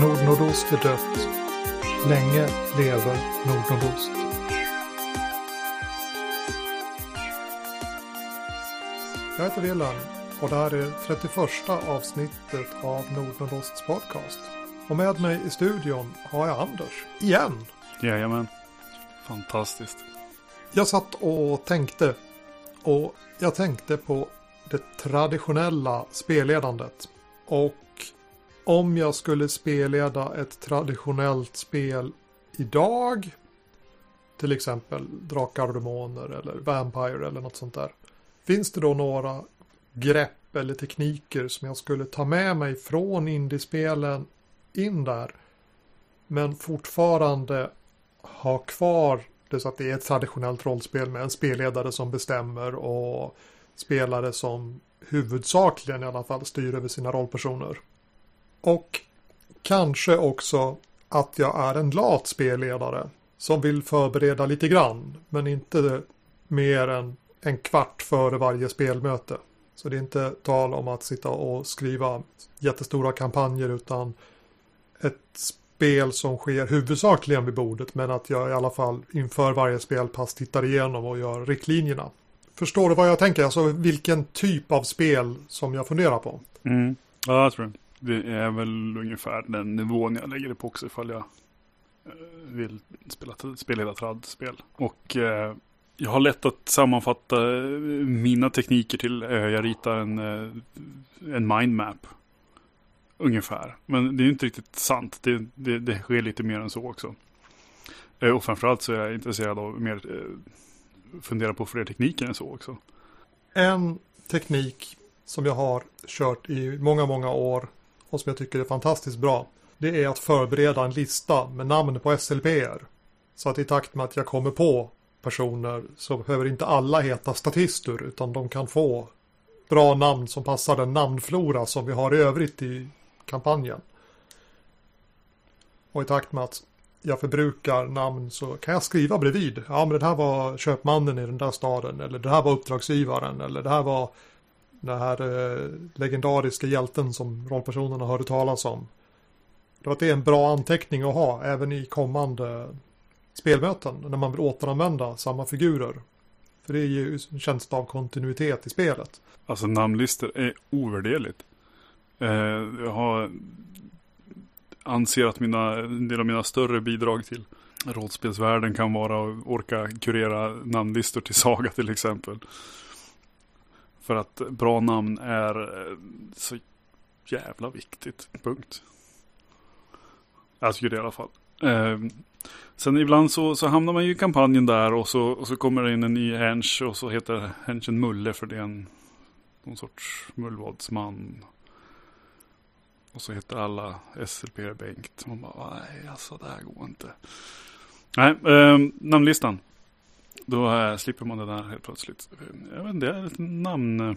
Nordnordost är dött. Länge lever Nordnordost. Jag heter Wilhelm och det här är 31 avsnittet av Nordnordosts podcast. Och med mig i studion har jag Anders, igen. Jajamän. Fantastiskt. Jag satt och tänkte och jag tänkte på det traditionella spelledandet. Och om jag skulle spelleda ett traditionellt spel idag, till exempel Drakar och Demoner eller Vampire eller något sånt där. Finns det då några grepp eller tekniker som jag skulle ta med mig från indiespelen in där, men fortfarande ha kvar det så att det är ett traditionellt rollspel med en spelledare som bestämmer och spelare som huvudsakligen i alla fall styr över sina rollpersoner. Och kanske också att jag är en lat spelledare som vill förbereda lite grann men inte mer än en kvart före varje spelmöte. Så det är inte tal om att sitta och skriva jättestora kampanjer utan ett spel som sker huvudsakligen vid bordet men att jag i alla fall inför varje spelpass tittar igenom och gör riktlinjerna. Förstår du vad jag tänker? Alltså vilken typ av spel som jag funderar på? Mm. Ja, jag tror det. Det är väl ungefär den nivån jag lägger det på också ifall jag eh, vill spela, spela hela tradspel. Och eh, jag har lätt att sammanfatta eh, mina tekniker till, eh, jag ritar en, eh, en mindmap. Ungefär. Men det är inte riktigt sant. Det, det, det sker lite mer än så också. Eh, och framförallt så är jag intresserad av mer fundera på fler tekniker än så också. En teknik som jag har kört i många, många år och som jag tycker är fantastiskt bra. Det är att förbereda en lista med namn på SLPR. Så att i takt med att jag kommer på personer så behöver inte alla heta statister utan de kan få bra namn som passar den namnflora som vi har i övrigt i kampanjen. Och i takt med att jag förbrukar namn så kan jag skriva bredvid. Ja, men det här var köpmannen i den där staden. Eller det här var uppdragsgivaren. Eller det här var den här eh, legendariska hjälten som rollpersonerna hörde talas om. Det var att det är en bra anteckning att ha även i kommande spelmöten. När man vill återanvända samma figurer. För det är ju en känsla av kontinuitet i spelet. Alltså namnlistor är ovärderligt. Eh, jag har anser att mina, en del av mina större bidrag till rollspelsvärlden kan vara att orka kurera namnlistor till Saga till exempel. För att bra namn är eh, så jävla viktigt. Punkt. Jag tycker det i alla fall. Eh, sen ibland så, så hamnar man ju i kampanjen där och så, och så kommer det in en ny hench och så heter henchen Mulle för det är en någon sorts mullvadsman. Och så heter alla SLP Bengt. Man bara, nej alltså det här går inte. Nej, eh, namnlistan. Då eh, slipper man det där helt plötsligt. Jag vet inte, jag är lite namn,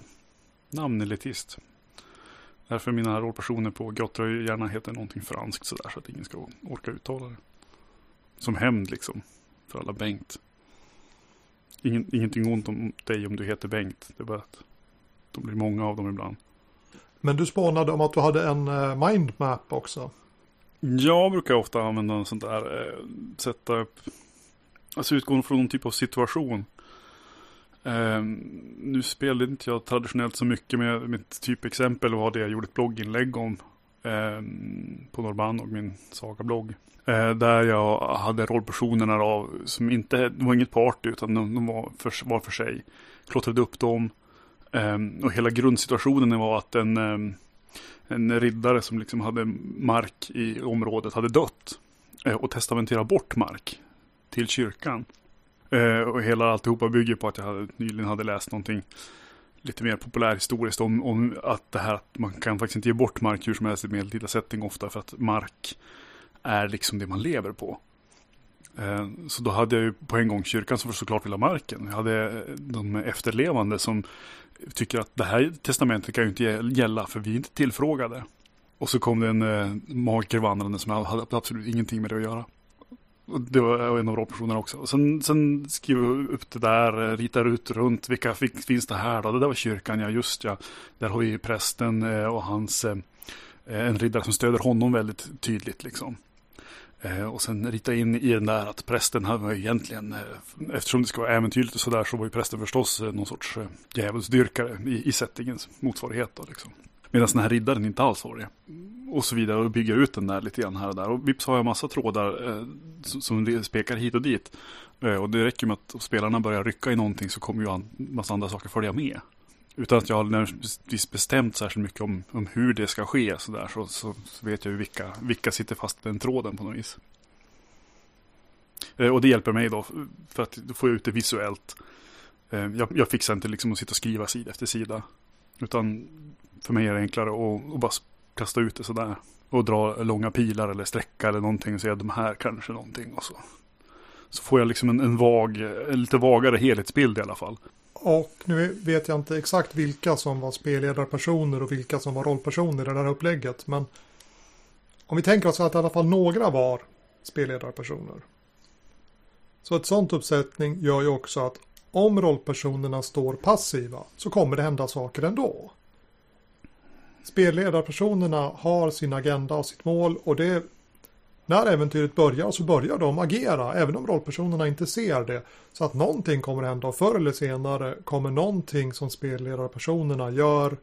namnelitist. Därför mina rollpersoner på Grottröj gärna heter någonting franskt sådär så att ingen ska orka uttala det. Som hämnd liksom. För alla Bengt. Ingen, ingenting ont om dig om du heter Bengt. Det är bara att de blir många av dem ibland. Men du spånade om att du hade en uh, mindmap också. Jag brukar ofta använda en sån där, eh, sätta upp, alltså utgående från någon typ av situation. Eh, nu spelade inte jag traditionellt så mycket med mitt typexempel var det jag gjorde ett blogginlägg om eh, på Norban och min Saga-blogg. Eh, där jag hade rollpersonerna av, som inte det var inget party utan de, de var för, var för sig. Klottrade upp dem ehm, och hela grundsituationen var att en, ehm, en riddare som liksom hade mark i området hade dött. Eh, och testamenterat bort mark till kyrkan. Eh, och hela alltihopa bygger på att jag hade, nyligen hade läst någonting lite mer populärhistoriskt om, om att det här att man kan faktiskt inte ge bort mark hur som helst i medeltida setting ofta för att mark är liksom det man lever på. Eh, så då hade jag ju på en gång kyrkan som såklart vill ha marken. Jag hade eh, de efterlevande som tycker att det här testamentet kan ju inte gälla för vi är inte tillfrågade. Och så kom det en eh, magiker vandrande som hade absolut ingenting med det att göra. Det var en av rollpersonerna också. Sen, sen skriver jag upp det där, eh, ritar ut runt, vilka finns det här då? Det där var kyrkan, ja just ja. Där har vi prästen eh, och hans eh, en riddare som stöder honom väldigt tydligt liksom. Och sen rita in i den där att prästen här var egentligen, eftersom det ska vara äventyrligt och sådär, så var ju prästen förstås någon sorts djävulsdyrkare i, i settingens motsvarighet. Då, liksom. Medan den här riddaren inte alls var det. Och så vidare och bygga ut den där lite grann här och där. Och vips har jag massa trådar eh, som, spekar hit och dit. Eh, och det räcker med att spelarna börjar rycka i någonting så kommer ju en massa andra saker följa med. Utan att jag har bestämt särskilt mycket om, om hur det ska ske så, där, så, så, så vet jag ju vilka, vilka sitter fast i den tråden på något vis. Eh, och det hjälper mig då för att få ut det visuellt. Eh, jag, jag fixar inte liksom att sitta och skriva sida efter sida. Utan för mig är det enklare att, att bara kasta ut det sådär. Och dra långa pilar eller sträcka eller någonting och säga de här kanske någonting och så. Så får jag liksom en, en vag, en lite vagare helhetsbild i alla fall. Och nu vet jag inte exakt vilka som var spelledarpersoner och vilka som var rollpersoner i det här upplägget. Men om vi tänker oss att i alla fall några var spelledarpersoner. Så ett sånt uppsättning gör ju också att om rollpersonerna står passiva så kommer det hända saker ändå. Spelledarpersonerna har sin agenda och sitt mål och det när äventyret börjar så börjar de agera även om rollpersonerna inte ser det. Så att någonting kommer hända och förr eller senare kommer någonting som spelledarpersonerna gör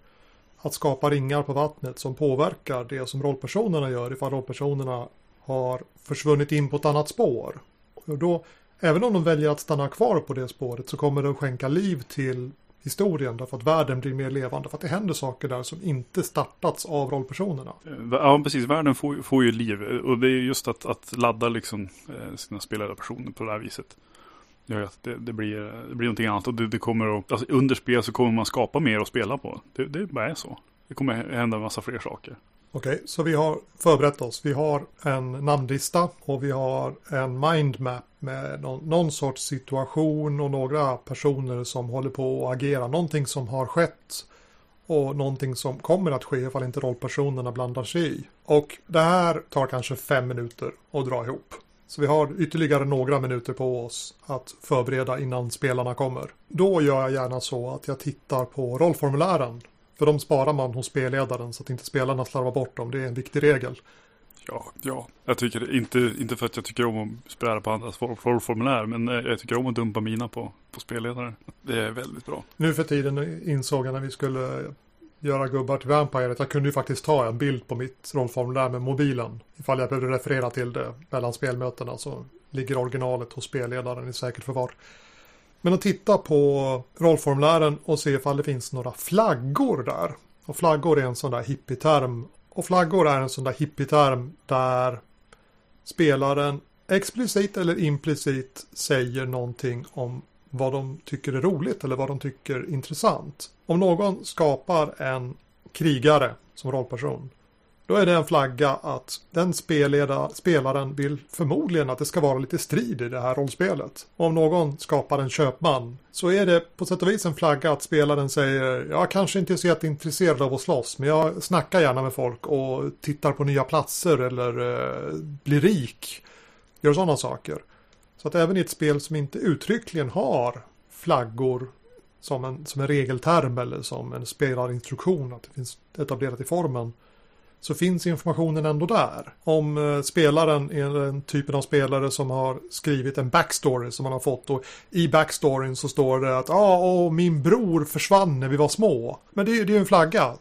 att skapa ringar på vattnet som påverkar det som rollpersonerna gör ifall rollpersonerna har försvunnit in på ett annat spår. Och då, även om de väljer att stanna kvar på det spåret så kommer de skänka liv till historien därför att världen blir mer levande. För att det händer saker där som inte startats av rollpersonerna. Eh, ja, precis. Världen får, får ju liv. Eh, och det är just att, att ladda liksom eh, sina spelade personer på det här viset. Gör att det, det, blir, det blir någonting annat. Och det, det kommer att, alltså under spel så kommer man skapa mer att spela på. Det, det bara är så. Det kommer hända en massa fler saker. Okej, så vi har förberett oss. Vi har en namnlista och vi har en mindmap med någon, någon, sorts situation och några personer som håller på att agera. Någonting som har skett och någonting som kommer att ske ifall inte rollpersonerna blandar sig i. Och det här tar kanske fem minuter att dra ihop. Så vi har ytterligare några minuter på oss att förbereda innan spelarna kommer. Då gör jag gärna så att jag tittar på rollformulären för de sparar man hos spelledaren så att inte spelarna slarvar bort dem. Det är en viktig regel. Ja, ja. Jag tycker inte, inte för att jag tycker om att spela på andras formulär, men jag tycker om att dumpa mina på, på spelledaren. Det är väldigt bra. Nu för tiden insåg jag när vi skulle göra gubbar till Vampire att jag kunde ju faktiskt ta en bild på mitt rollformulär med mobilen. Ifall jag behövde referera till det mellan spelmötena så ligger originalet hos spelledaren i säkert förvar. Men att titta på rollformulären och se ifall det finns några flaggor där. Och flaggor är en sån där hippieterm. Och flaggor är en sån där hippieterm där spelaren explicit eller implicit säger någonting om vad de tycker är roligt eller vad de tycker är intressant. Om någon skapar en krigare som rollperson då är det en flagga att den spelaren vill förmodligen att det ska vara lite strid i det här rollspelet. Och om någon skapar en köpman så är det på sätt och vis en flagga att spelaren säger jag kanske inte är så jätteintresserad av att slåss men jag snackar gärna med folk och tittar på nya platser eller eh, blir rik. Gör sådana saker. Så att även i ett spel som inte uttryckligen har flaggor som en, som en regelterm eller som en spelarinstruktion, att det finns etablerat i formen, så finns informationen ändå där. Om eh, spelaren är den typen av spelare som har skrivit en backstory som man har fått och i backstoryn så står det att ja, ah, min bror försvann när vi var små. Men det är ju en flagga.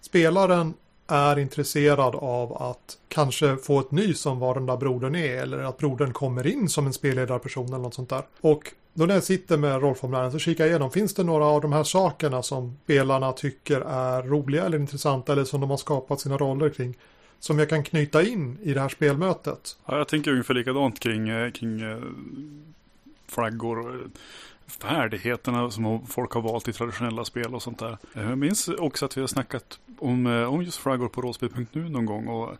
Spelaren är intresserad av att kanske få ett nys om vad den där brodern är eller att brodern kommer in som en spelledarperson eller något sånt där. Och då när jag sitter med rollformulären så kikar jag igenom, finns det några av de här sakerna som spelarna tycker är roliga eller intressanta eller som de har skapat sina roller kring? Som jag kan knyta in i det här spelmötet. Ja, jag tänker ungefär likadant kring, eh, kring eh, flaggor eh, färdigheterna som folk har valt i traditionella spel och sånt där. Jag minns också att vi har snackat om, om just flaggor på rollspel.nu någon gång och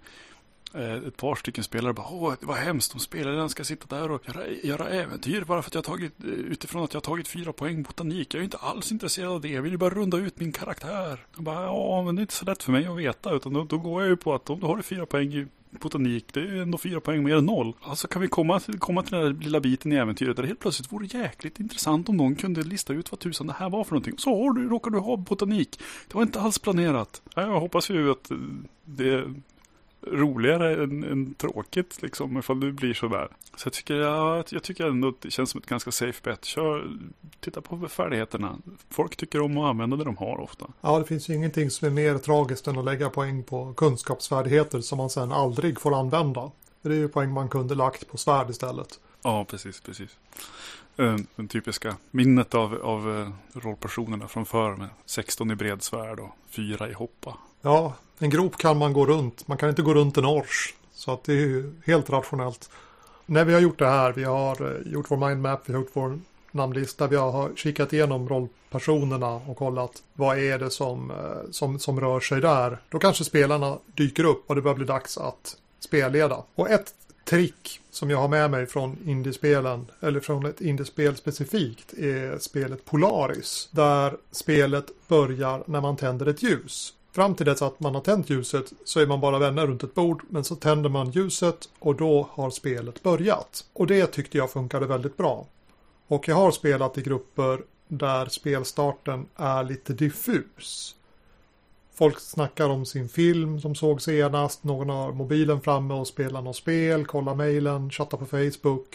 Eh, ett par stycken spelare bara, åh, vad hemskt, de spelaren ska sitta där och göra, göra äventyr bara för att jag har tagit, eh, utifrån att jag har tagit fyra poäng botanik. Jag är inte alls intresserad av det, jag vill ju bara runda ut min karaktär. Jag bara, ja, men det är inte så lätt för mig att veta, utan då, då går jag ju på att om du har fyra poäng i botanik, det är ju ändå fyra poäng mer än noll. Alltså kan vi komma, komma till den där lilla biten i äventyret där det helt plötsligt vore jäkligt intressant om någon kunde lista ut vad tusan det här var för någonting. Så har du, råkar du ha botanik. Det var inte alls planerat. Jag hoppas ju att eh, det roligare än, än tråkigt liksom ifall det blir sådär. Så jag tycker, jag, jag tycker ändå att det känns som ett ganska safe bet. Kör, titta på färdigheterna. Folk tycker om att använda det de har ofta. Ja, det finns ju ingenting som är mer tragiskt än att lägga poäng på kunskapsfärdigheter som man sen aldrig får använda. Det är ju poäng man kunde lagt på svärd istället. Ja, precis, precis. Den typiska minnet av, av eh, rollpersonerna från förr med 16 i bredsvärd och 4 i hoppa. Ja, en grop kan man gå runt. Man kan inte gå runt en ors. Så att det är helt rationellt. När vi har gjort det här, vi har eh, gjort vår mindmap, vi har gjort vår namnlista, vi har kikat igenom rollpersonerna och kollat vad är det som, eh, som, som rör sig där. Då kanske spelarna dyker upp och det börjar bli dags att spelleda. Och ett trick som jag har med mig från indiespelen, eller från ett indiespel specifikt, är spelet Polaris. Där spelet börjar när man tänder ett ljus. Fram till dess att man har tänt ljuset så är man bara vänner runt ett bord men så tänder man ljuset och då har spelet börjat. Och det tyckte jag funkade väldigt bra. Och jag har spelat i grupper där spelstarten är lite diffus. Folk snackar om sin film som såg senast, någon har mobilen framme och spelar något spel, kollar mejlen, chattar på Facebook.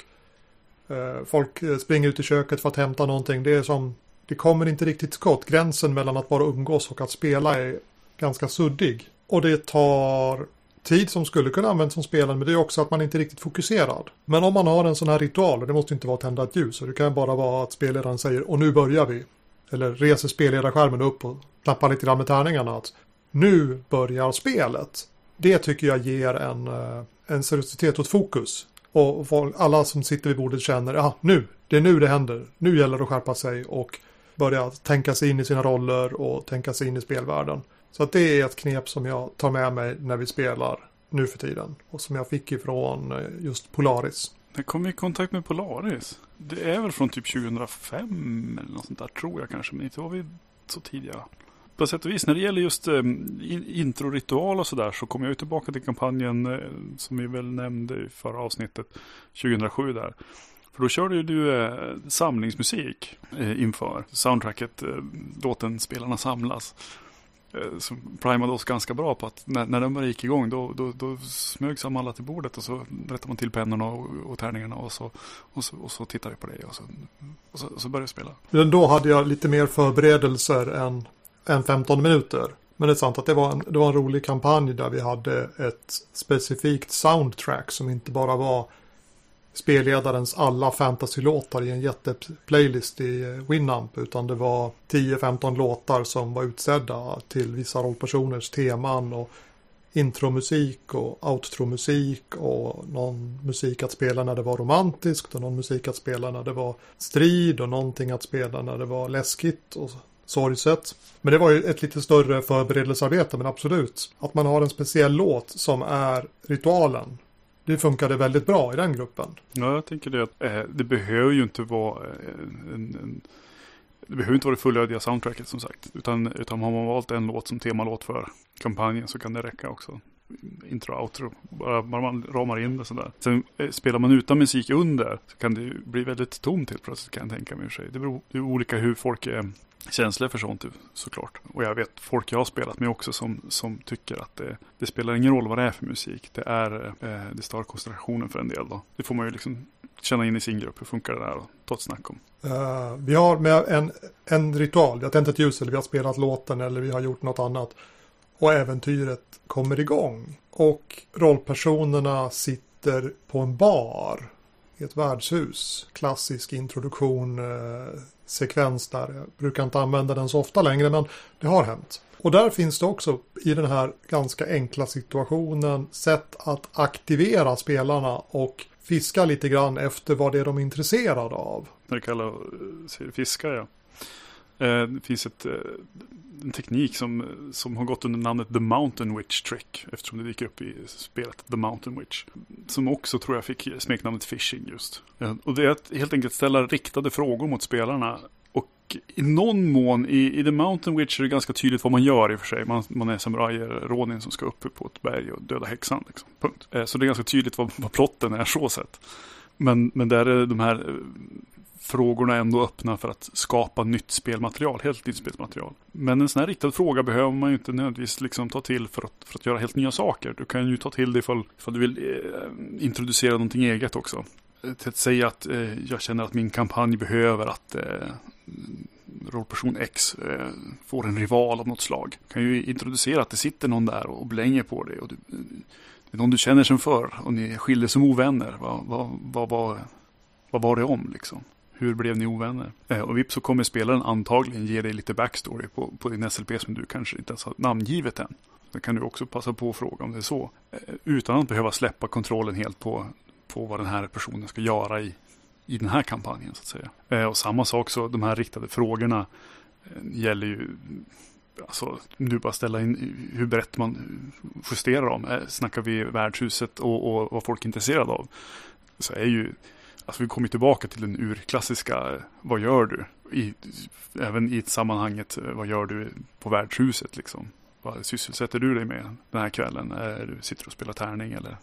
Eh, folk eh, springer ut i köket för att hämta någonting. Det är som, det kommer inte riktigt skott. Gränsen mellan att bara umgås och att spela är ganska suddig. Och det tar tid som skulle kunna användas som spelare men det är också att man inte är riktigt fokuserad. Men om man har en sån här ritual, och det måste inte vara att tända ett ljus, och det kan bara vara att spelledaren säger och nu börjar vi. Eller reser spelledarskärmen upp och knappar lite grann med tärningarna att nu börjar spelet. Det tycker jag ger en, eh, en seriositet och ett fokus. Och alla som sitter vid bordet känner, ja nu, det är nu det händer. Nu gäller det att skärpa sig och börja tänka sig in i sina roller och tänka sig in i spelvärlden. Så att det är ett knep som jag tar med mig när vi spelar nu för tiden. Och som jag fick ifrån eh, just Polaris. Jag kom i kontakt med Polaris. Det är väl från typ 2005 eller något sånt där tror jag kanske. Men inte var vi så tidiga. På sätt och vis när det gäller just ehm, introritual och sådär så kom jag ju tillbaka till kampanjen eh, som vi väl nämnde i förra avsnittet 2007 där. För då körde ju du eh, samlingsmusik inför soundtracket, låten Spelarna samlas. Eh, som primade oss ganska bra på att när, när den bara gick igång då, då, då smög sig alla till bordet och så rättade man till pennorna och, och tärningarna och så, och så, och så tittade vi på det och så, och så, och så började vi spela. Men då hade jag lite mer förberedelser än, än 15 minuter. Men det är sant att det var, en, det var en rolig kampanj där vi hade ett specifikt soundtrack som inte bara var spelledarens alla fantasy-låtar i en jätteplaylist i eh, Winamp utan det var 10-15 låtar som var utsedda till vissa rollpersoners teman och intromusik och outromusik och någon musik att spela när det var romantiskt och någon musik att spela när det var strid och någonting att spela när det var läskigt och sorgset. Men det var ju ett lite större förberedelsearbete men absolut. Att man har en speciell låt som är ritualen det funkade väldigt bra i den gruppen. Ja, jag tänker det. Att, eh, det behöver ju inte vara eh, en, en, det behöver inte vara det fullödiga soundtracket som sagt. Utan, utan har man valt en låt som temalåt för kampanjen så kan det räcka också. Intro, och outro, bara, man ramar in det sådär. Sen eh, spelar man utan musik under så kan det bli väldigt tomt helt plötsligt kan jag tänka mig. Sig. Det beror, det är olika hur folk är känsliga för sånt såklart. Och jag vet folk jag har spelat med också som, som tycker att det, det spelar ingen roll vad det är för musik. Det är eh, det stör koncentrationen för en del då. Det får man ju liksom känna in i sin grupp. Hur funkar det där och ta ett snack om. Uh, vi har med en, en ritual. Vi har tänt ett ljus eller vi har spelat låten eller vi har gjort något annat. Och äventyret kommer igång. Och rollpersonerna sitter på en bar i ett värdshus. Klassisk introduktion, eh, sekvens där. Jag brukar inte använda den så ofta längre men det har hänt. Och där finns det också i den här ganska enkla situationen sätt att aktivera spelarna och fiska lite grann efter vad det är de är intresserade av. När det kallar eh, fiska ja. Eh, det finns ett, eh, en teknik som, som har gått under namnet The Mountain Witch Trick. Eftersom det dyker upp i spelet The Mountain Witch. Som också tror jag fick smeknamnet Fishing just. Eh, och det är att helt enkelt ställa riktade frågor mot spelarna. Och i någon mån, i, i The Mountain Witch är det ganska tydligt vad man gör i och för sig. Man, man är samurajer, Ronin som ska upp på ett berg och döda häxan. Liksom. Punkt. Så det är ganska tydligt vad, vad plotten är så sett. Men, men där är de här frågorna ändå öppna för att skapa nytt spelmaterial, helt nytt spelmaterial. Men en sån här riktad fråga behöver man ju inte nödvändigtvis liksom ta till för att, för att göra helt nya saker. Du kan ju ta till det ifall, ifall du vill eh, introducera någonting eget också. Till att säga att eh, jag känner att min kampanj behöver att eh, rollperson X eh, får en rival av något slag. Du kan ju introducera att det sitter någon där och blänger på dig. Och du, det är någon du känner som för och ni skiljer som ovänner. Vad, vad, vad, vad, vad var det om liksom? Hur blev ni ovänner? Eh, och vips så kommer spelaren antagligen ge dig lite backstory på, på din SLP som du kanske inte ens har namngivet än. Det kan du också passa på att fråga om det är så. Eh, utan att behöva släppa kontrollen helt på, på vad den här personen ska göra i, i den här kampanjen så att säga. Eh, och samma sak så, de här riktade frågorna eh, gäller ju Alltså, nu bara ställa in hur brett man justerar dem. Eh, snackar vi värdshuset och, och vad folk är intresserade av. Så är ju Alltså vi kommer tillbaka till den urklassiska, eh, vad gör du? I, även i sammanhanget, eh, vad gör du på värdshuset liksom? Vad sysselsätter du dig med den här kvällen? Är du sitter och spelar tärning eller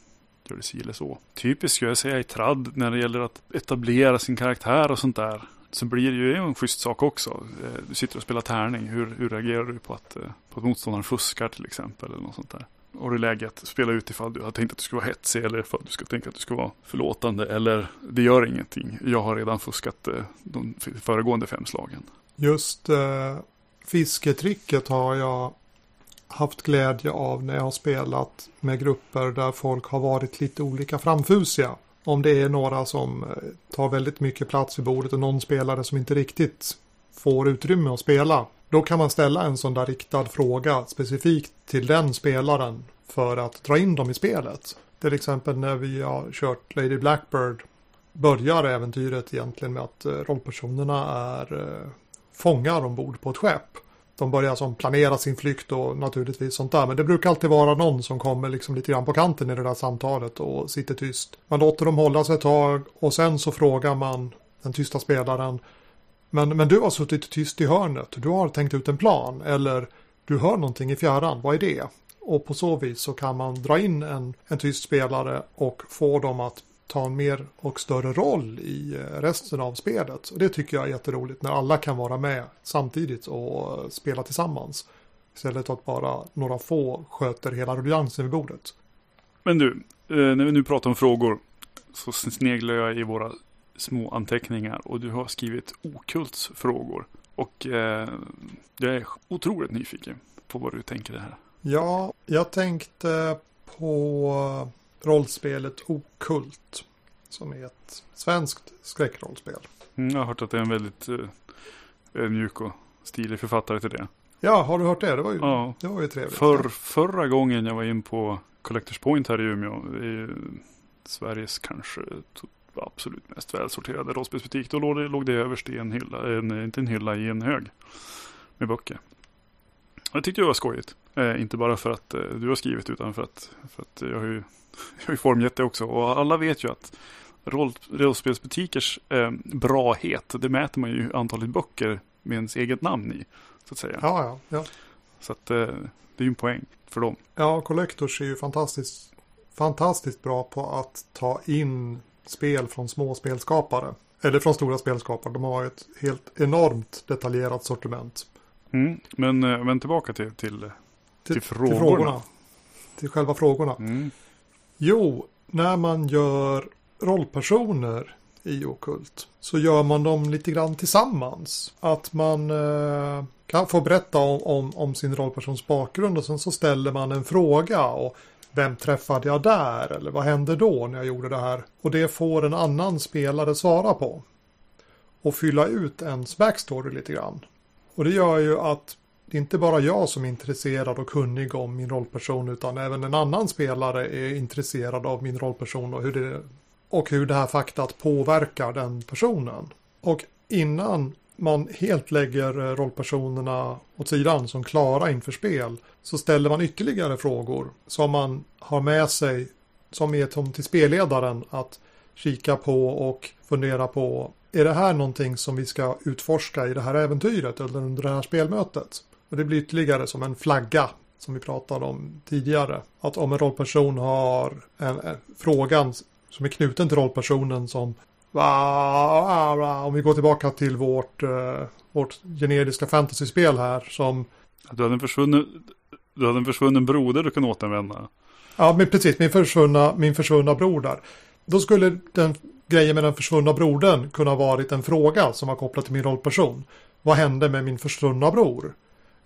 gör du si eller så? Typiskt skulle jag säga i tradd när det gäller att etablera sin karaktär och sånt där. Så blir det ju en schysst sak också. Eh, du sitter och spelar tärning. Hur, hur reagerar du på att, på att motståndaren fuskar till exempel? Eller något sånt där har du läge att spela ut ifall du har tänkt att du ska vara hetsig eller ifall du ska tänka att du ska vara förlåtande eller det gör ingenting. Jag har redan fuskat eh, de föregående fem slagen. Just eh, fisketricket har jag haft glädje av när jag har spelat med grupper där folk har varit lite olika framfusiga. Om det är några som eh, tar väldigt mycket plats i bordet och någon spelare som inte riktigt får utrymme att spela. Då kan man ställa en sån där riktad fråga specifikt till den spelaren för att dra in dem i spelet. Till exempel när vi har kört Lady Blackbird börjar äventyret egentligen med att eh, rollpersonerna är eh, fångar ombord på ett skepp. De börjar som planera sin flykt och naturligtvis sånt där. Men det brukar alltid vara någon som kommer liksom lite grann på kanten i det där samtalet och sitter tyst. Man låter dem hålla sig ett tag och sen så frågar man den tysta spelaren men, men du har suttit tyst i hörnet, du har tänkt ut en plan eller du hör någonting i fjärran, vad är det? Och på så vis så kan man dra in en, en tyst spelare och få dem att ta en mer och större roll i eh, resten av spelet. Och det tycker jag är jätteroligt när alla kan vara med samtidigt och eh, spela tillsammans. Istället för att bara några få sköter hela ruljansen vid bordet. Men du, eh, när vi nu pratar om frågor så sneglar jag i våra små anteckningar och du har skrivit okultsfrågor. Och eh, jag är otroligt nyfiken på vad du tänker det här. Ja, jag tänkte på rollspelet Okult. Som är ett svenskt skräckrollspel. Mm, jag har hört att det är en väldigt eh, mjuk och stilig författare till det. Ja, har du hört det? Det var ju, ja. det var ju trevligt. För, förra gången jag var in på Collectors Point här i Umeå. Ju Sveriges kanske absolut mest välsorterade rollspelsbutik. Då låg det, låg det överst i en hylla, en, inte en hylla, i en hög med böcker. Jag tyckte det var skojigt. Eh, inte bara för att eh, du har skrivit utan för att, för att jag har ju, jag har ju formgett det också. Och alla vet ju att roll, rollspelsbutikers eh, brahet, det mäter man ju antalet böcker med ens eget namn i. Så att säga. Ja, ja. ja. Så att eh, det är ju en poäng för dem. Ja, Collectors är ju fantastiskt, fantastiskt bra på att ta in spel från små spelskapare. Eller från stora spelskapare. De har ett helt enormt detaljerat sortiment. Mm, men, eh, men tillbaka till, till, till, till, frågorna. till frågorna. Till själva frågorna. Mm. Jo, när man gör rollpersoner i Okult så gör man dem lite grann tillsammans. Att man eh, kan få berätta om, om, om, sin rollpersons bakgrund och sen så ställer man en fråga. och vem träffade jag där? Eller vad hände då när jag gjorde det här? Och det får en annan spelare svara på. Och fylla ut ens backstory lite grann. Och det gör ju att det är inte bara jag som är intresserad och kunnig om min rollperson utan även en annan spelare är intresserad av min rollperson och hur det, och hur det här faktat påverkar den personen. Och innan man helt lägger eh, rollpersonerna åt sidan som klara inför spel så ställer man ytterligare frågor som man har med sig som är till spelledaren att kika på och fundera på är det här någonting som vi ska utforska i det här äventyret eller under det här spelmötet? Och det blir ytterligare som en flagga som vi pratade om tidigare. Att om en rollperson har en, en frågan som är knuten till rollpersonen som om vi går tillbaka till vårt, uh, vårt generiska fantasyspel här som... Du hade en försvunnen, du hade en försvunnen broder du kan återvända. Ja, men precis. Min försvunna, min försvunna bror där. Då skulle den grejen med den försvunna brodern kunna varit en fråga som var kopplad till min rollperson. Vad hände med min försvunna bror?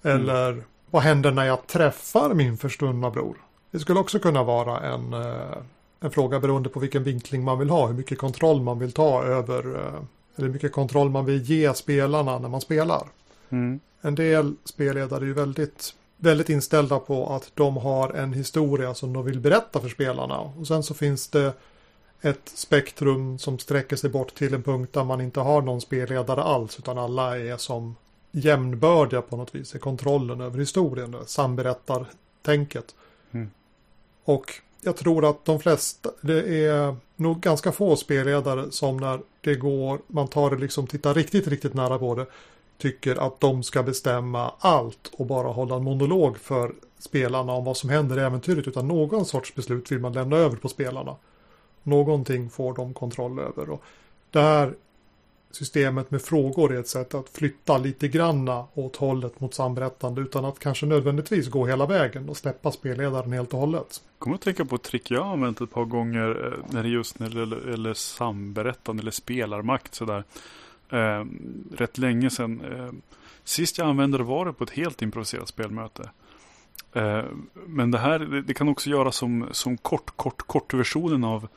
Eller mm. vad händer när jag träffar min försvunna bror? Det skulle också kunna vara en, eh, en fråga beroende på vilken vinkling man vill ha, hur mycket kontroll man vill ta över, eh, eller hur mycket kontroll man vill ge spelarna när man spelar. Mm. En del spelledare är ju väldigt, väldigt inställda på att de har en historia som de vill berätta för spelarna. Och sen så finns det ett spektrum som sträcker sig bort till en punkt där man inte har någon spelledare alls utan alla är som jämnbördiga på något vis i kontrollen över historien, samberättartänket. Mm. Och jag tror att de flesta, det är nog ganska få spelledare som när det går, man tar det liksom, tittar riktigt, riktigt nära på det, tycker att de ska bestämma allt och bara hålla en monolog för spelarna om vad som händer i äventyret, utan någon sorts beslut vill man lämna över på spelarna. Någonting får de kontroll över. Och det här systemet med frågor är ett sätt att flytta lite granna åt hållet mot samberättande utan att kanske nödvändigtvis gå hela vägen och släppa spelledaren helt och hållet. Jag kommer att tänka på ett trick jag har använt ett par gånger eh, när det just när det gäller eller samberättande eller spelarmakt sådär. Eh, rätt länge sedan. Eh, sist jag använde det var det på ett helt improviserat spelmöte. Eh, men det här det, det, kan också göras som, som kort, kort, kort versionen av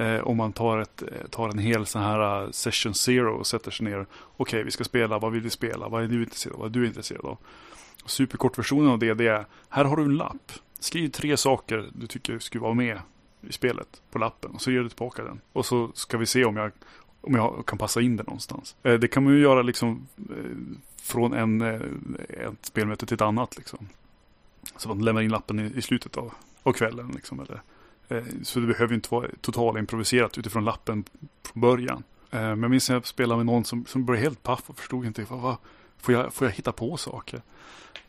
Eh, om man tar, ett, eh, tar en hel sån här eh, session zero och sätter sig ner. Okej, okay, vi ska spela. Vad vill vi spela? Vad är du intresserad av? Vad är du intresserad av? Superkortversionen av det, det är. Här har du en lapp. Skriv tre saker du tycker skulle vara med i spelet på lappen. Och så ger du tillbaka den. Och så ska vi se om jag, om jag kan passa in den någonstans. Eh, det kan man ju göra liksom eh, från en, eh, ett spelmöte till ett annat. Liksom. Så man lämnar in lappen i, i slutet av, av kvällen. Liksom, eller så det behöver inte vara totalt improviserat utifrån lappen från början. Eh, men jag minns när jag spelade med någon som, som blev helt paff och förstod inte. Vad, vad, får, jag, får jag hitta på saker?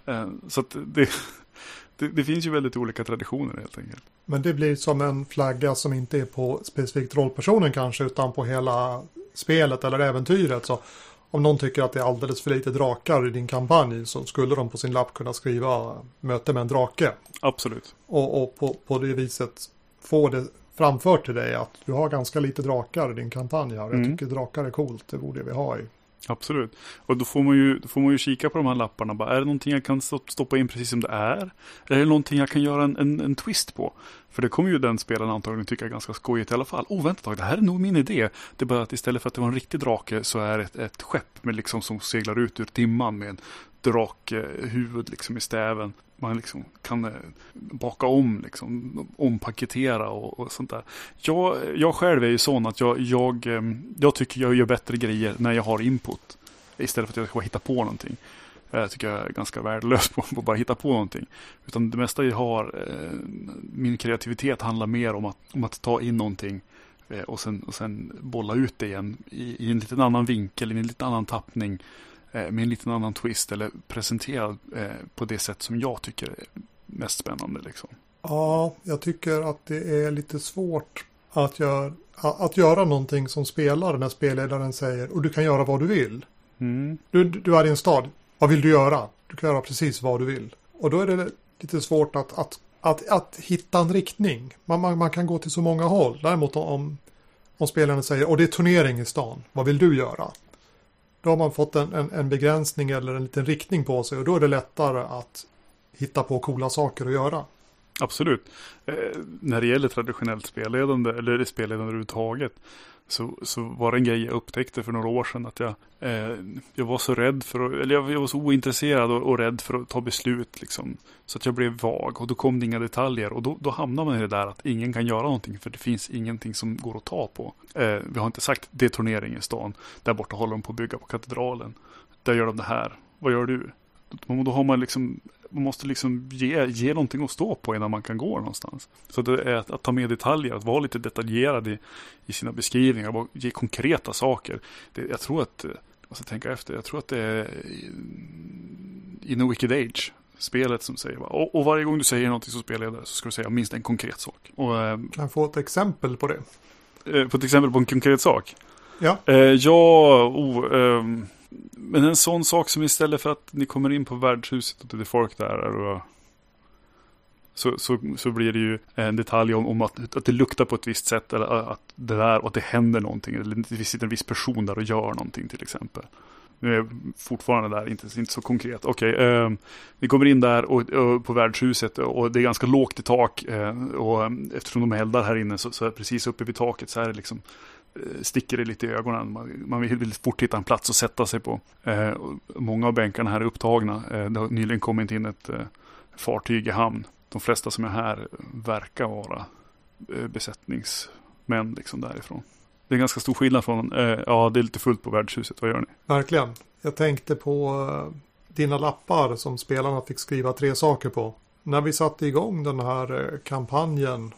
Eh, så det, det, det, finns ju väldigt olika traditioner helt enkelt. Men det blir som en flagga som inte är på specifikt rollpersonen kanske utan på hela spelet eller äventyret. Så om någon tycker att det är alldeles för lite drakar i din kampanj så skulle de på sin lapp kunna skriva möte med en drake. Absolut. Och, och på, på det viset få det framfört till dig att du har ganska lite drakar i din kampanj här. Jag mm. tycker drakar är coolt, det borde vi ha i. Absolut. Och då får man ju, då får man ju kika på de här lapparna. Bara, är det någonting jag kan stoppa in precis som det är? Eller är det någonting jag kan göra en, en, en twist på? För det kommer ju den spelaren antagligen tycka är ganska skojigt i alla fall. Oh, vänta ett tag, det här är nog min idé. Det är bara att istället för att det var en riktig drake så är det ett, ett skepp med liksom som seglar ut ur dimman med en drakhuvud liksom i stäven man liksom kan eh, baka om, liksom, ompaketera och, och sånt där. Jag, jag själv är ju sån att jag, jag, eh, jag tycker jag gör bättre grejer när jag har input. Istället för att jag ska hitta på någonting. Jag tycker jag är ganska värdelös på att bara hitta på någonting. Utan det mesta jag har, eh, min kreativitet handlar mer om att, om att ta in någonting och sen, och sen bolla ut det igen i, i en liten annan vinkel, i en lite annan tappning med en liten annan twist eller presenterad eh, på det sätt som jag tycker är mest spännande. Liksom. Ja, jag tycker att det är lite svårt att, gör, att göra någonting som spelare när spelledaren säger och du kan göra vad du vill. Mm. Du, du är i en stad, vad vill du göra? Du kan göra precis vad du vill. Och då är det lite svårt att, att, att, att hitta en riktning. Man, man, man kan gå till så många håll. Däremot om, om spelaren säger och det är turnering i stan, vad vill du göra? Då har man fått en, en, en, begränsning eller en liten riktning på sig och då är det lättare att hitta på coola saker att göra. Absolut. Eh, när det gäller traditionellt spelledande eller spelledande överhuvudtaget så, så var det en grej jag upptäckte för några år sedan att jag, eh, jag var så rädd för att, eller jag, jag var så ointresserad och, och, rädd för att ta beslut liksom. Så att jag blev vag och då kom det inga detaljer och då, då hamnar man i det där att ingen kan göra någonting för det finns ingenting som går att ta på. Eh, vi har inte sagt det är turnering i stan. Där borta håller de på att bygga på katedralen. Där gör de det här. Vad gör du? Då har man liksom, man måste liksom ge, ge någonting att stå på innan man kan gå någonstans. Så det är att, att ta med detaljer, att vara lite detaljerad i, i sina beskrivningar, ge konkreta saker. Det, jag tror att, jag ska tänka efter, jag tror att det är i No Wicked Age spelet som säger och, och varje gång du säger någonting som spelledare så ska du säga minst en konkret sak. Och, eh, kan jag få ett exempel på det? Eh, på ett exempel på en konkret sak? Ja. Eh, ja, oh, eh, men en sån sak som istället för att ni kommer in på värdshuset och det är folk där och så, så, så blir det ju en detalj om, om att, att det luktar på ett visst sätt eller att det där och att det händer någonting. Eller det sitter en viss person där och gör någonting till exempel. Nu är jag fortfarande där, inte, inte så konkret. Okej, okay, eh, vi kommer in där och, och, på värdshuset och det är ganska lågt i tak. Eh, och eftersom de eldar här inne så, så precis uppe vid taket så är det liksom Eh, sticker det lite i ögonen. Man, man vill, fort hitta en plats att sätta sig på. Eh, många av bänkarna här är upptagna. Eh, det har nyligen kommit in ett eh, fartyg i hamn. De flesta som är här verkar vara eh, besättningsmän liksom därifrån. Det är ganska stor skillnad från, eh, ja det är lite fullt på värdshuset, vad gör ni? Verkligen. Jag tänkte på eh, dina lappar som spelarna fick skriva tre saker på. När vi satte igång den här eh, kampanjen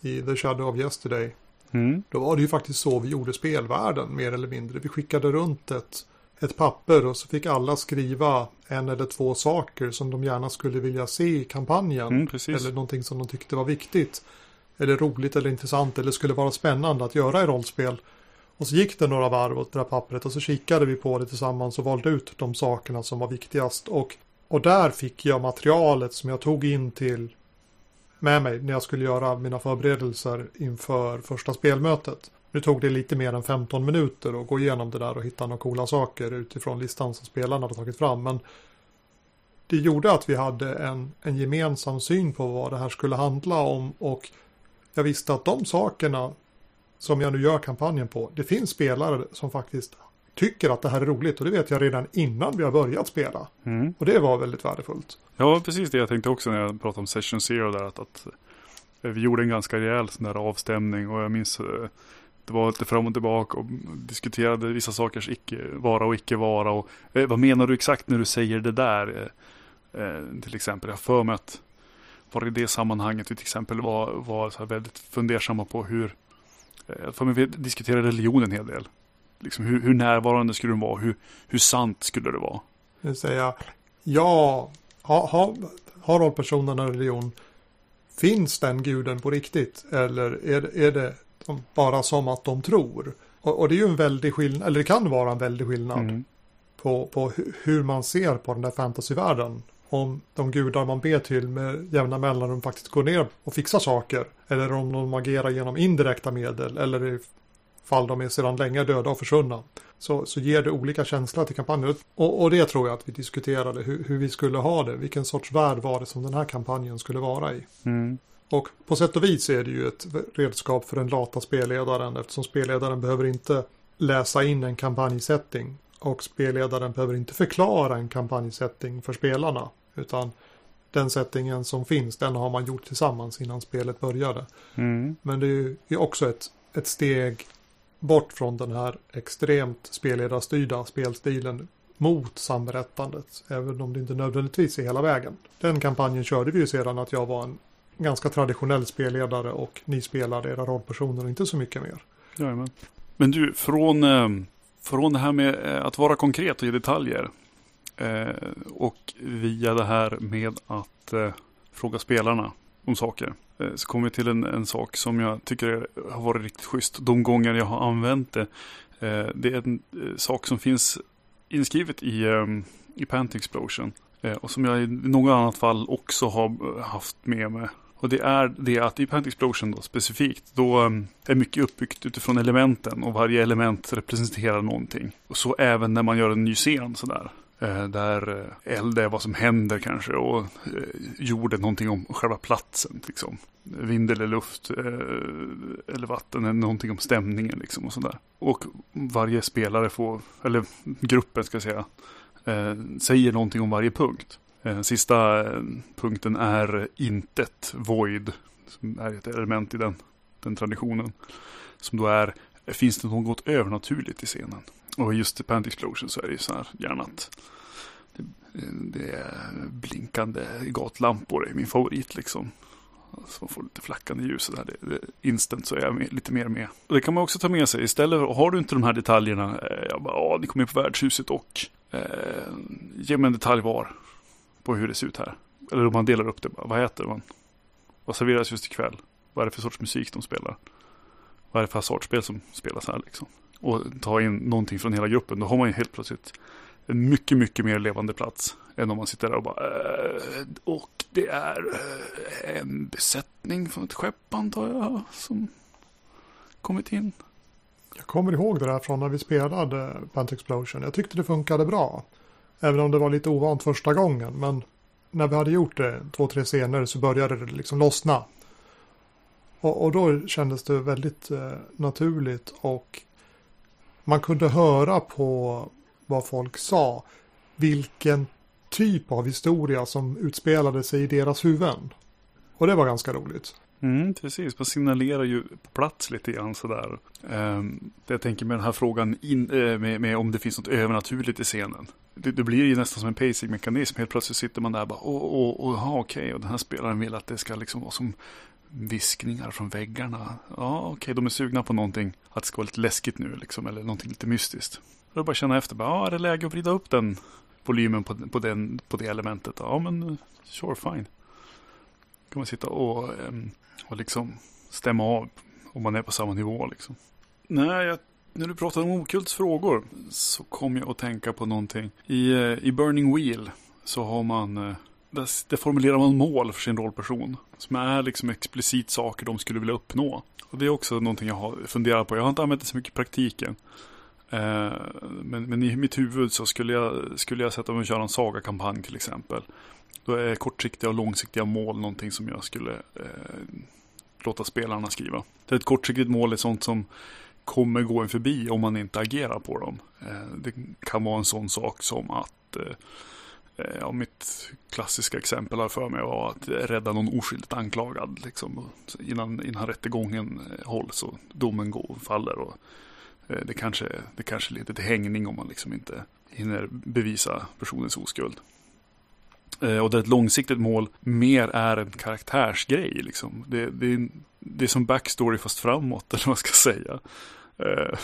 i The Shadow of Yesterday. Mm. Då var det ju faktiskt så vi gjorde spelvärlden mer eller mindre. Vi skickade runt ett, ett papper och så fick alla skriva en eller två saker som de gärna skulle vilja se i kampanjen. Mm, eller någonting som de tyckte var viktigt eller roligt eller intressant eller skulle vara spännande att göra i rollspel. Och så gick det några varv åt det där pappret och så kikade vi på det tillsammans och valde ut de sakerna som var viktigast. Och, och där fick jag materialet som jag tog in till med mig när jag skulle göra mina förberedelser inför första spelmötet. Nu tog det lite mer än 15 minuter att gå igenom det där och hitta några coola saker utifrån listan som spelarna hade tagit fram. Men det gjorde att vi hade en, en gemensam syn på vad det här skulle handla om och jag visste att de sakerna som jag nu gör kampanjen på, det finns spelare som faktiskt tycker att det här är roligt och det vet jag redan innan vi har börjat spela. Mm. Och det var väldigt värdefullt. Ja, precis det jag tänkte också när jag pratade om Session Zero där, att, att eh, vi gjorde en ganska rejäl sån där avstämning och jag minns eh, det var lite fram och tillbaka och diskuterade vissa sakers icke vara och icke vara och eh, vad menar du exakt när du säger det där? Eh, till exempel, jag för mig att var det i det sammanhanget vi till exempel var, var så väldigt fundersamma på hur, eh, för vi diskuterade religion en hel del. Liksom hur, hur närvarande skulle den vara? Hur, hur sant skulle det vara? Det vill säga, ja, har ha, ha rollpersonerna religion? Finns den guden på riktigt? Eller är, är det bara som att de tror? Och, och, det är ju en väldig skillnad, eller det kan vara en väldig skillnad. Mm. På, på hur man ser på den där fantasyvärlden om de gudar man ber till med jämna mellanrum faktiskt går ner och fixar saker. Eller om de agerar genom indirekta medel eller fall de är sedan länge döda och försvunna. Så, så ger det olika känslor till kampanjen. Och, och det tror jag att vi diskuterade hur, hur, vi skulle ha det. Vilken sorts värld var det som den här kampanjen skulle vara i. Mm. Och på sätt och vis är det ju ett redskap för den lata spelledaren eftersom spelledaren behöver inte läsa in en kampanjsättning och spelledaren behöver inte förklara en kampanjsättning för spelarna. Utan den settingen som finns, den har man gjort tillsammans innan spelet började. Mm. Men det är ju också ett, ett steg bort från den här extremt spelledarstyrda spelstilen mot samberättandet. Även om det inte nödvändigtvis är hela vägen. Den kampanjen körde vi ju sedan att jag var en ganska traditionell spelledare och ni spelade era rollpersoner och inte så mycket mer. Jajamän. Men du, från eh, från det här med eh, att vara konkret och ge detaljer eh, och via det här med att fråga spelarna om saker. Eh, så kommer vi till en, en sak som jag tycker har varit riktigt schysst. De gånger jag har använt det. Eh, det är en eh, sak som finns inskrivet i, ehm, i Pant Explosion. Och som jag i något annat fall också har haft med mig och det är det att i Pant Explosion då specifikt, då ehm, är mycket uppbyggt utifrån elementen och varje element representerar någonting. Och så även när man gör en ny scen sådär. Eh, där eh, eld är vad som händer kanske och eh, jorden jord är någonting om själva platsen. Liksom. Vind eller luft eller vatten är någonting om stämningen liksom och sådär. Och varje spelare får, eller gruppen ska jag säga, säger någonting om varje punkt. Sista punkten är intet, void, som är ett element i den, den traditionen. Som då är, finns det något övernaturligt i scenen? Och just i Pant Explosion så är det ju så här gärna att det, det är blinkande gatlampor är min favorit liksom. Så man får lite flackande ljus där. Det, det, instant så är jag med, lite mer med. Och det kan man också ta med sig. Istället har du inte de här detaljerna. Eh, jag bara, ja, ni kommer in på värdshuset och eh, ge mig en detalj var. På hur det ser ut här. Eller om man delar upp det. Bara, vad äter man? Vad serveras just ikväll? Vad är det för sorts musik de spelar? Vad är det för hasardspel som spelas här liksom? Och ta in någonting från hela gruppen. Då har man ju helt plötsligt en mycket, mycket mer levande plats. Än om man sitter där och bara äh, Och det är äh, en besättning från ett skepp antar jag som kommit in. Jag kommer ihåg det där från när vi spelade Pant Explosion. Jag tyckte det funkade bra. Även om det var lite ovant första gången. Men när vi hade gjort det två, tre scener så började det liksom lossna. Och, och då kändes det väldigt eh, naturligt och man kunde höra på vad folk sa vilken typ av historia som utspelade sig i deras huvuden. Och det var ganska roligt. Mm, precis, man signalerar ju på plats lite grann sådär. Um, jag tänker med den här frågan in, eh, med, med, om det finns något övernaturligt i scenen. Det, det blir ju nästan som en pacing-mekanism. Helt plötsligt sitter man där och bara, åh, åh, åh, okej, okay. och den här spelaren vill att det ska liksom vara som viskningar från väggarna. Ja, okej, okay, de är sugna på någonting. Att det ska vara lite läskigt nu liksom, eller någonting lite mystiskt. Då bara känna efter, bara, ja, är det läge att vrida upp den volymen på, på, den, på det elementet? Ja, men sure, fine. Då Kan man sitta och, ehm, och liksom stämma av om man är på samma nivå liksom. Nej, jag, när du pratade om okults frågor så kom jag att tänka på någonting. I, eh, i Burning Wheel så har man eh, där, där formulerar man mål för sin rollperson. Som är liksom explicit saker de skulle vilja uppnå. Och det är också någonting jag har funderat på. Jag har inte använt det så mycket i praktiken. Eh, men, men, i mitt huvud så skulle jag, skulle jag sätta mig och köra en sagakampanj till exempel. Då är kortsiktiga och långsiktiga mål någonting som jag skulle eh, låta spelarna skriva. Det är ett kortsiktigt mål är sånt som kommer gå en förbi om man inte agerar på dem. Eh, det kan vara en sån sak som att Eh, Eh, ja, mitt klassiska exempel här för mig var att rädda någon oskyldigt anklagad. Liksom, innan, innan rättegången eh, hålls och domen går, faller. Och, eh, det, kanske, det kanske leder till hängning om man liksom inte hinner bevisa personens oskuld. Och det är ett långsiktigt mål mer är en karaktärsgrej. Liksom. Det, det, det är som backstory fast framåt, eller vad man ska säga. Eh,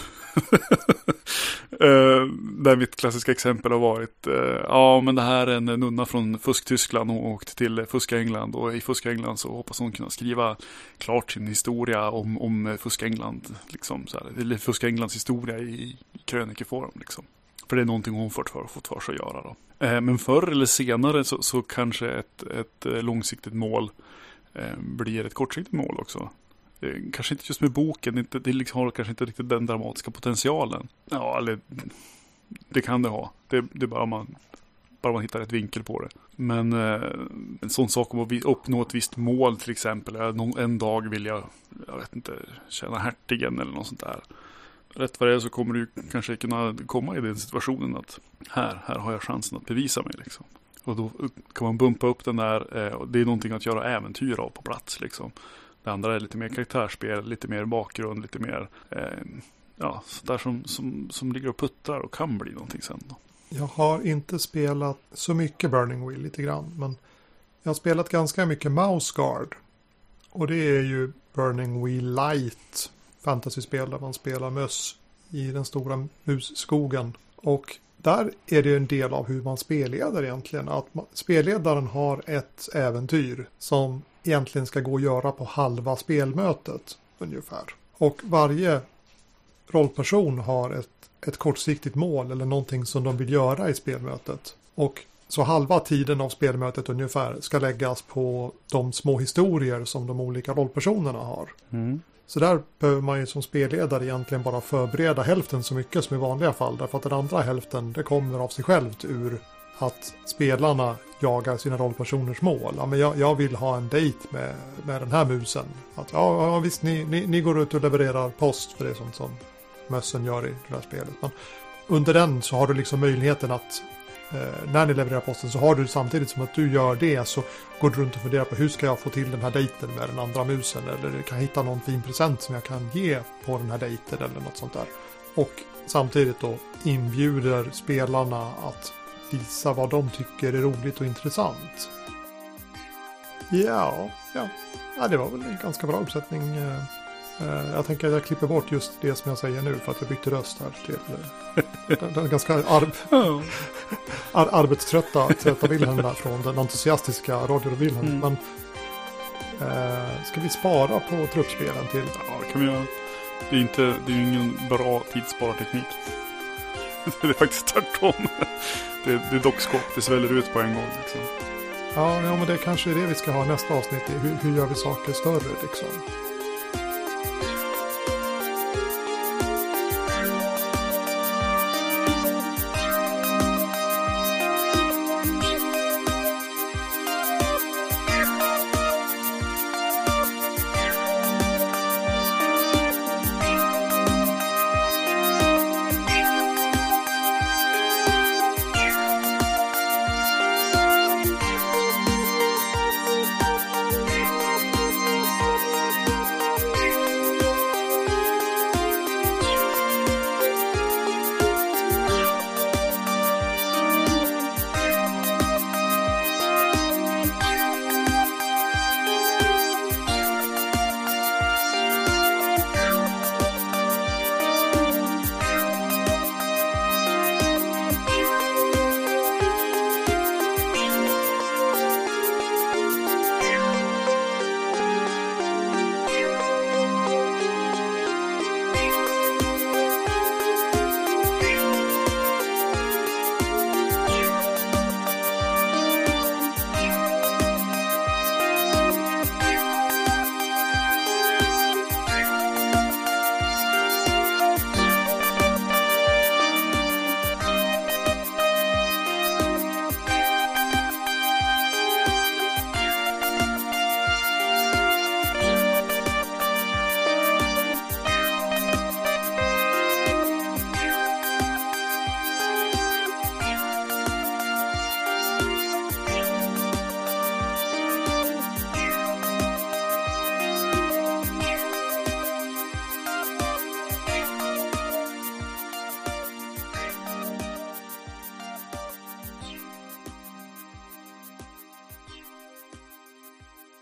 eh, där mitt klassiska exempel har varit, eh, ja men det här är en nunna från Fusk-Tyskland och åkte till Fusk-England och i Fusk-England så hoppas hon kunna skriva klart sin historia om, om Fusk-England, liksom, så här, eller Fusk-Englands historia i, i krönikeform. Liksom. För det är någonting hon fått för, fått för sig att göra. Då. Men förr eller senare så, så kanske ett, ett långsiktigt mål blir ett kortsiktigt mål också. Eh, kanske inte just med boken, inte, det liksom har kanske inte riktigt den dramatiska potentialen. Ja, eller det kan det ha. Det, det är bara man, bara man hittar rätt vinkel på det. Men eh, en sån sak om att uppnå ett visst mål till exempel. En dag vill jag, jag vet inte, tjäna hertigen eller något sånt där. Rätt vad det är så kommer du kanske kunna komma i den situationen att här, här har jag chansen att bevisa mig liksom. Och då kan man bumpa upp den där, eh, det är någonting att göra äventyr av på plats liksom. Det andra är lite mer karaktärsspel, lite mer bakgrund, lite mer eh, ja, sådär som, som, som ligger och puttrar och kan bli någonting sen. Då. Jag har inte spelat så mycket Burning Wheel lite grann, men jag har spelat ganska mycket Mouse Guard. Och det är ju Burning Wheel Light fantasyspel där man spelar möss i den stora musskogen. Och där är det en del av hur man spelleder egentligen. Att spelledaren har ett äventyr som egentligen ska gå att göra på halva spelmötet ungefär. Och varje rollperson har ett, ett kortsiktigt mål eller någonting som de vill göra i spelmötet. Och så halva tiden av spelmötet ungefär ska läggas på de små historier som de olika rollpersonerna har. Mm. Så där behöver man ju som spelledare egentligen bara förbereda hälften så mycket som i vanliga fall. Därför att den andra hälften det kommer av sig självt ur att spelarna jagar sina rollpersoners mål. Ja, men jag, jag, vill ha en dejt med, med den här musen. Att, ja, ja visst, ni, ni, ni går ut och levererar post för det är sånt som mössen gör i det här spelet. Men under den så har du liksom möjligheten att eh, när ni levererar posten så har du samtidigt som att du gör det så går du runt och funderar på hur ska jag få till den här dejten med den andra musen eller kan jag hitta någon fin present som jag kan ge på den här dejten eller något sånt där. Och samtidigt då inbjuder spelarna att visa vad de tycker är roligt och intressant. Ja, ja. ja det var väl en ganska bra uppsättning. eh, eh, Jag tänker att jag klipper bort just det som jag säger nu för att jag bytte röst här till eh, den, den ganska arb, ar, arbetströtta trötta Wilhelm där från den entusiastiska Radio Wilhelm. Mm. Men eh, ska vi spara på truppspelen till ja, det kan vi göra. Det är inte, det är ju ingen bra tidsspararteknik. Det är faktiskt tvärtom. Det, det är dockskåp, det sväller ut på en gång. Liksom. Ja, ja, men det kanske är det vi ska ha nästa avsnitt. i. Hur, hur gör vi saker större liksom?